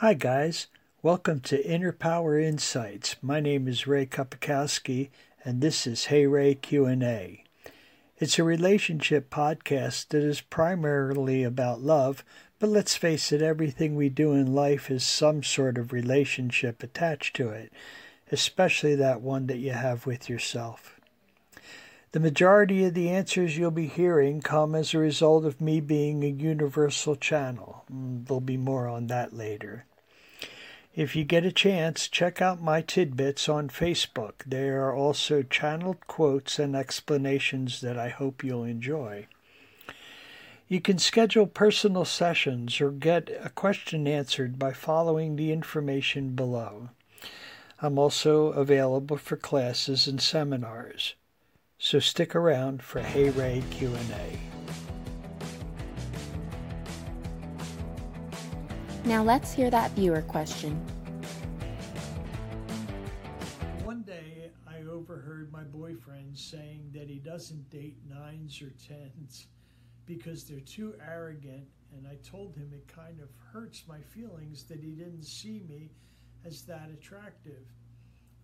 Hi, guys. Welcome to Inner Power Insights. My name is Ray Kupikowski, and this is Hey Ray Q&A. It's a relationship podcast that is primarily about love, but let's face it, everything we do in life has some sort of relationship attached to it, especially that one that you have with yourself. The majority of the answers you'll be hearing come as a result of me being a universal channel. Mm, there'll be more on that later. If you get a chance, check out my tidbits on Facebook. There are also channeled quotes and explanations that I hope you'll enjoy. You can schedule personal sessions or get a question answered by following the information below. I'm also available for classes and seminars. So stick around for Hey Ray Q&A. Now let's hear that viewer question. One day I overheard my boyfriend saying that he doesn't date nines or tens because they're too arrogant, and I told him it kind of hurts my feelings that he didn't see me as that attractive.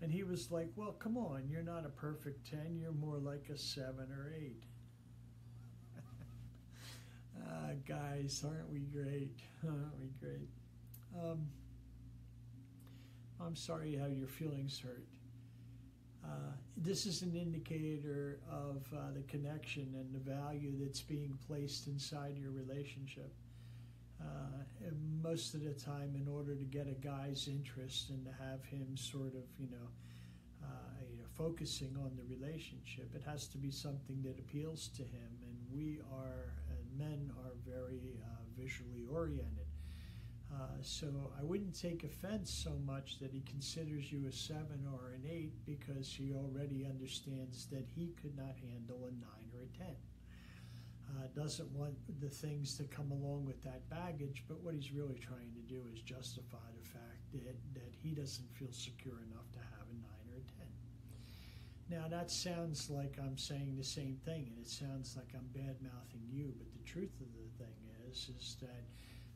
And he was like, Well, come on, you're not a perfect 10, you're more like a 7 or 8. ah, guys, aren't we great? Aren't we great? Um, I'm sorry how your feelings hurt. Uh, this is an indicator of uh, the connection and the value that's being placed inside your relationship. Uh, most of the time, in order to get a guy's interest and to have him sort of, you know, uh, you know, focusing on the relationship, it has to be something that appeals to him. And we are, and men are very uh, visually oriented. Uh, so I wouldn't take offense so much that he considers you a seven or an eight because he already understands that he could not handle a nine or a ten uh, doesn't want the things to come along with that baggage, but what he's really trying to do is justify the fact that, that he doesn't feel secure enough to have a 9 or a 10. Now, that sounds like I'm saying the same thing, and it sounds like I'm bad mouthing you, but the truth of the thing is, is that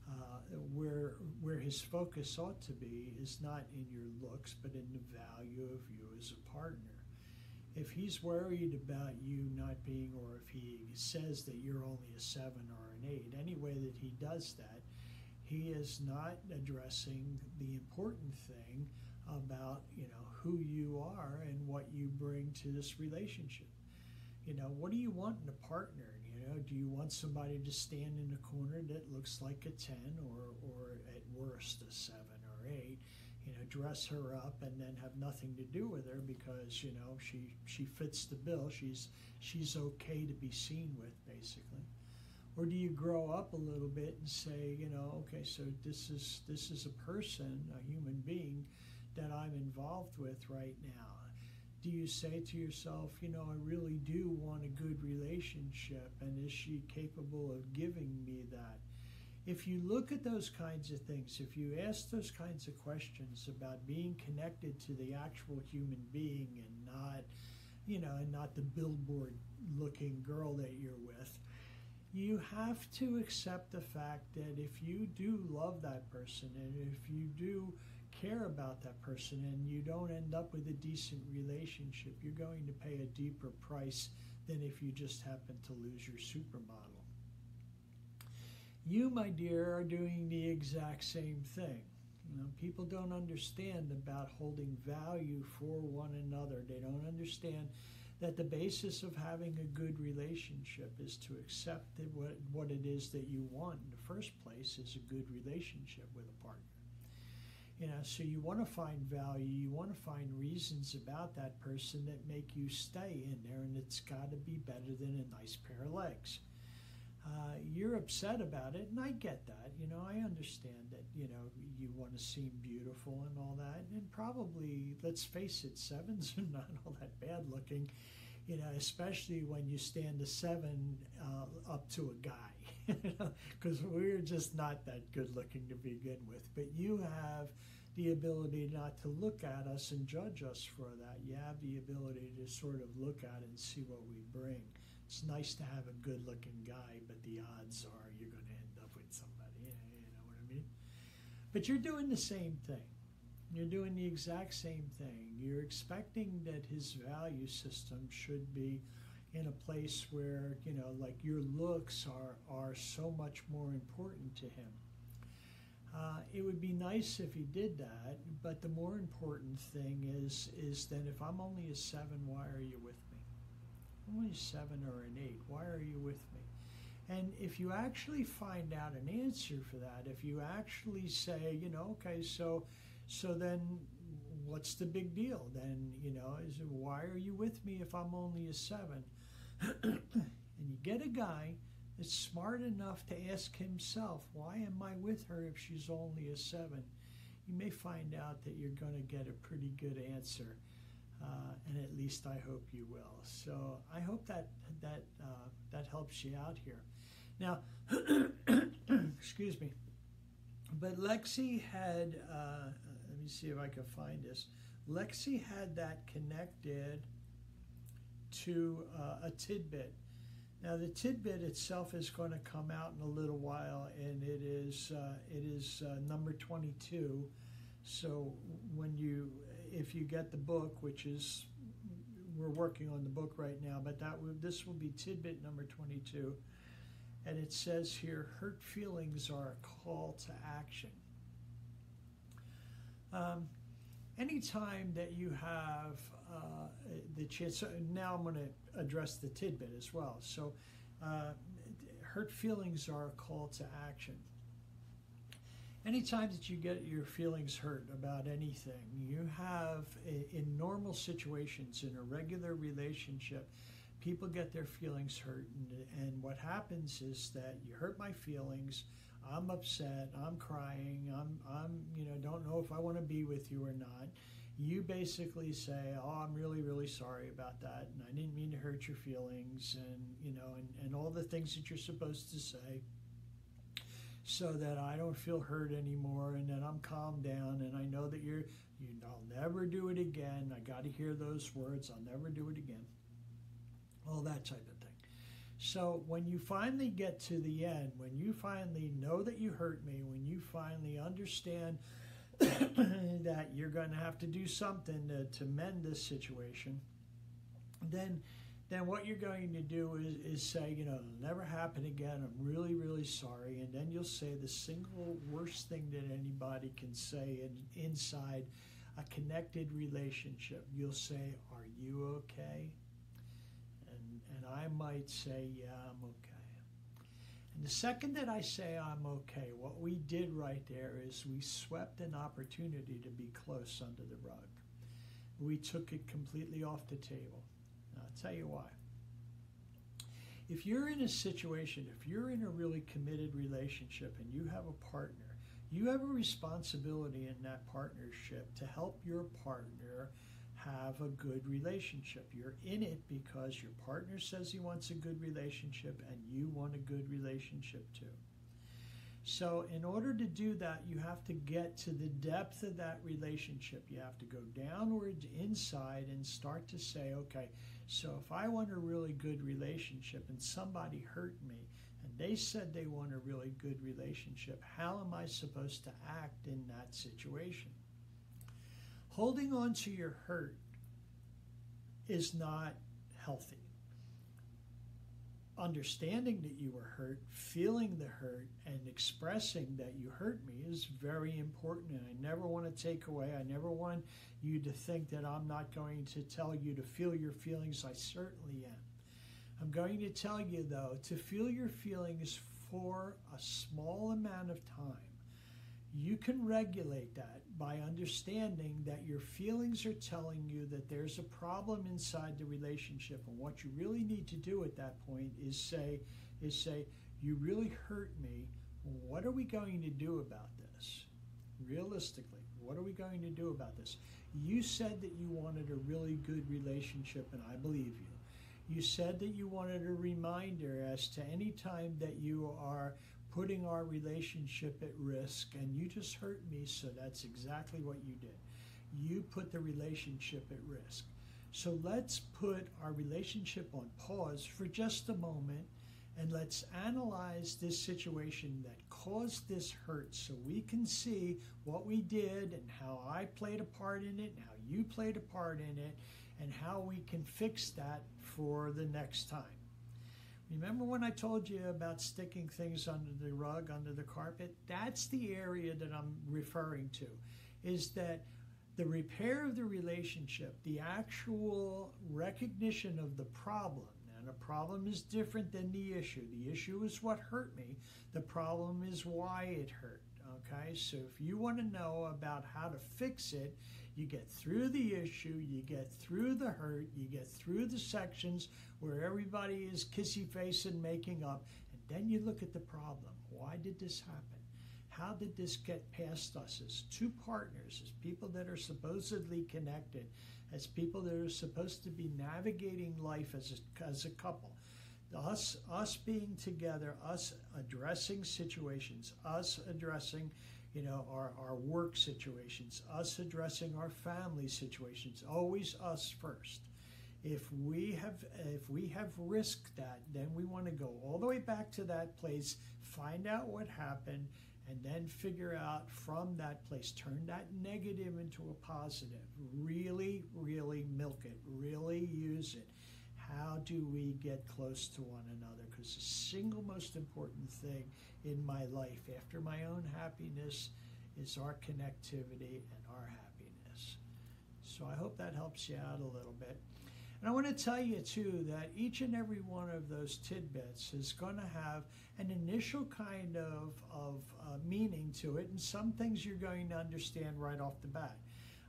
uh, where, where his focus ought to be is not in your looks, but in the value of you as a partner if he's worried about you not being, or if he says that you're only a seven or an eight, any way that he does that, he is not addressing the important thing about you know who you are and what you bring to this relationship. You know, what do you want in a partner? You know, do you want somebody to stand in a corner that looks like a ten, or or at worst a seven or eight? You know, dress her up and then have nothing to do with her because you know she she fits the bill. She's she's okay to be seen with, basically. Or do you grow up a little bit and say, you know, okay, so this is this is a person, a human being, that I'm involved with right now. Do you say to yourself, you know, I really do want a good relationship, and is she capable of giving me that? If you look at those kinds of things, if you ask those kinds of questions about being connected to the actual human being and not, you know, and not the billboard looking girl that you're with, you have to accept the fact that if you do love that person and if you do care about that person and you don't end up with a decent relationship, you're going to pay a deeper price than if you just happen to lose your supermodel. You, my dear, are doing the exact same thing. You know, people don't understand about holding value for one another. They don't understand that the basis of having a good relationship is to accept that what, what it is that you want in the first place is a good relationship with a partner. You know, so you want to find value, you want to find reasons about that person that make you stay in there, and it's got to be better than a nice pair of legs uh, you're upset about it, and I get that. You know, I understand that. You know, you want to seem beautiful and all that, and probably, let's face it, sevens are not all that bad looking. You know, especially when you stand a seven uh, up to a guy, because we're just not that good looking to begin with. But you have the ability not to look at us and judge us for that. You have the ability to sort of look at and see what we bring it's nice to have a good looking guy, but the odds are you're going to end up with somebody. You know what I mean? But you're doing the same thing. You're doing the exact same thing. You're expecting that his value system should be in a place where, you know, like your looks are, are so much more important to him. Uh, it would be nice if he did that, but the more important thing is is that if I'm only a seven, why are you with only seven or an eight. Why are you with me? And if you actually find out an answer for that, if you actually say, you know, okay, so so then what's the big deal? Then, you know, is why are you with me if I'm only a seven? and you get a guy that's smart enough to ask himself, why am I with her if she's only a seven? You may find out that you're going to get a pretty good answer. Uh, and at least I hope you will. So I hope that that uh, that helps you out here. Now, excuse me, but Lexi had. Uh, let me see if I can find this. Lexi had that connected to uh, a tidbit. Now the tidbit itself is going to come out in a little while, and it is uh, it is uh, number 22. So when you if you get the book, which is we're working on the book right now, but that this will be tidbit number 22, and it says here, hurt feelings are a call to action. Um, anytime that you have uh, the chance, so now I'm going to address the tidbit as well. So, uh, hurt feelings are a call to action. Anytime that you get your feelings hurt about anything, you have in normal situations, in a regular relationship, people get their feelings hurt. And, and what happens is that you hurt my feelings. I'm upset. I'm crying. I'm, I'm, you know, don't know if I want to be with you or not. You basically say, "Oh, I'm really, really sorry about that, and I didn't mean to hurt your feelings," and you know, and, and all the things that you're supposed to say so that I don't feel hurt anymore and that I'm calmed down and I know that you're you I'll never do it again. I got to hear those words. I'll never do it again. All that type of thing. So when you finally get to the end, when you finally know that you hurt me, when you finally understand that you're going to have to do something to, to mend this situation, then then what you're going to do is, is say, you know, it'll never happen again. I'm really, really sorry. And then you'll say the single worst thing that anybody can say in, inside a connected relationship. You'll say, Are you okay? And, and I might say, Yeah, I'm okay. And the second that I say I'm okay, what we did right there is we swept an opportunity to be close under the rug. We took it completely off the table. I'll tell you why. If you're in a situation, if you're in a really committed relationship and you have a partner, you have a responsibility in that partnership to help your partner have a good relationship. You're in it because your partner says he wants a good relationship and you want a good relationship too. So, in order to do that, you have to get to the depth of that relationship. You have to go downwards inside and start to say, okay, so if I want a really good relationship and somebody hurt me and they said they want a really good relationship, how am I supposed to act in that situation? Holding on to your hurt is not healthy understanding that you were hurt, feeling the hurt, and expressing that you hurt me is very important. And I never want to take away, I never want you to think that I'm not going to tell you to feel your feelings. I certainly am. I'm going to tell you, though, to feel your feelings for a small amount of time. You can regulate that by understanding that your feelings are telling you that there's a problem inside the relationship and what you really need to do at that point is say is say you really hurt me. What are we going to do about this? Realistically what are we going to do about this? You said that you wanted a really good relationship and i believe you. You said that you wanted a reminder as to any time that you are putting our relationship at risk, and you just hurt me, so that's exactly what you did. You put the relationship at risk. So let's put our relationship on pause for just a moment and let's analyze this situation that caused this hurt so we can see what we did and how I played a part in it and how you played a part in it and how we can fix that for the next time. Remember when I told you about sticking things under the rug, under the carpet? That's the area that I'm referring to. Is that the repair of the relationship, the actual recognition of the problem, and a problem is different than the issue. The issue is what hurt me, the problem is why it hurt. Okay, so if you want to know about how to fix it, you get through the issue, you get through the hurt, you get through the sections where everybody is kissy face and making up, and then you look at the problem. Why did this happen? How did this get past us as two partners, as people that are supposedly connected, as people that are supposed to be navigating life as a, as a couple? Us, us being together, us addressing situations, us addressing you know, our, our work situations, us addressing our family situations, always us first. If we have if we have risked that, then we want to go all the way back to that place, find out what happened, and then figure out from that place, turn that negative into a positive. Really, really milk it, really use it. How do we get close to one another? Because the single most important thing in my life, after my own happiness, is our connectivity and our happiness. So I hope that helps you out a little bit. And I want to tell you, too, that each and every one of those tidbits is going to have an initial kind of, of uh, meaning to it, and some things you're going to understand right off the bat.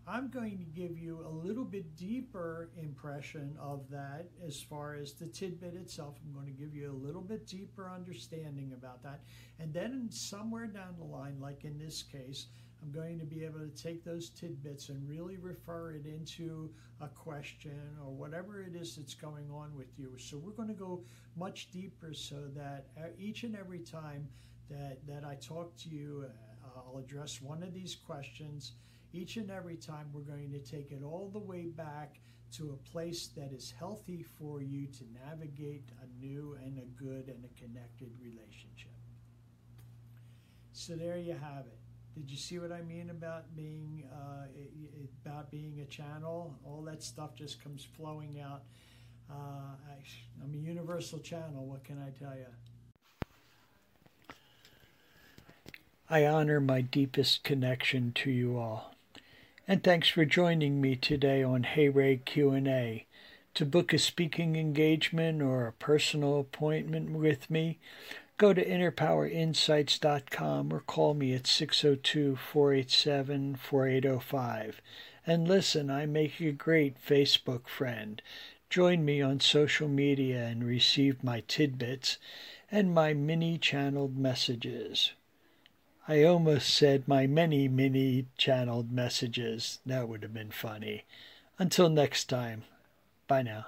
I'm going to give you a little bit deeper impression of that as far as the tidbit itself. I'm going to give you a little bit deeper understanding about that. And then somewhere down the line, like in this case, I'm going to be able to take those tidbits and really refer it into a question or whatever it is that's going on with you. So we're going to go much deeper so that each and every time that, that I talk to you, uh, I'll address one of these questions each and every time we're going to take it all the way back to a place that is healthy for you to navigate a new and a good and a connected relationship. So there you have it. Did you see what I mean about being uh, about being a channel? All that stuff just comes flowing out. Uh, I, I'm a universal channel. What can I tell you? I honor my deepest connection to you all and thanks for joining me today on Hey Ray Q&A. To book a speaking engagement or a personal appointment with me, go to innerpowerinsights.com or call me at 602-487-4805. And listen, I make a great Facebook friend. Join me on social media and receive my tidbits and my mini channeled messages. I almost said my many, many channeled messages. That would have been funny. Until next time, bye now.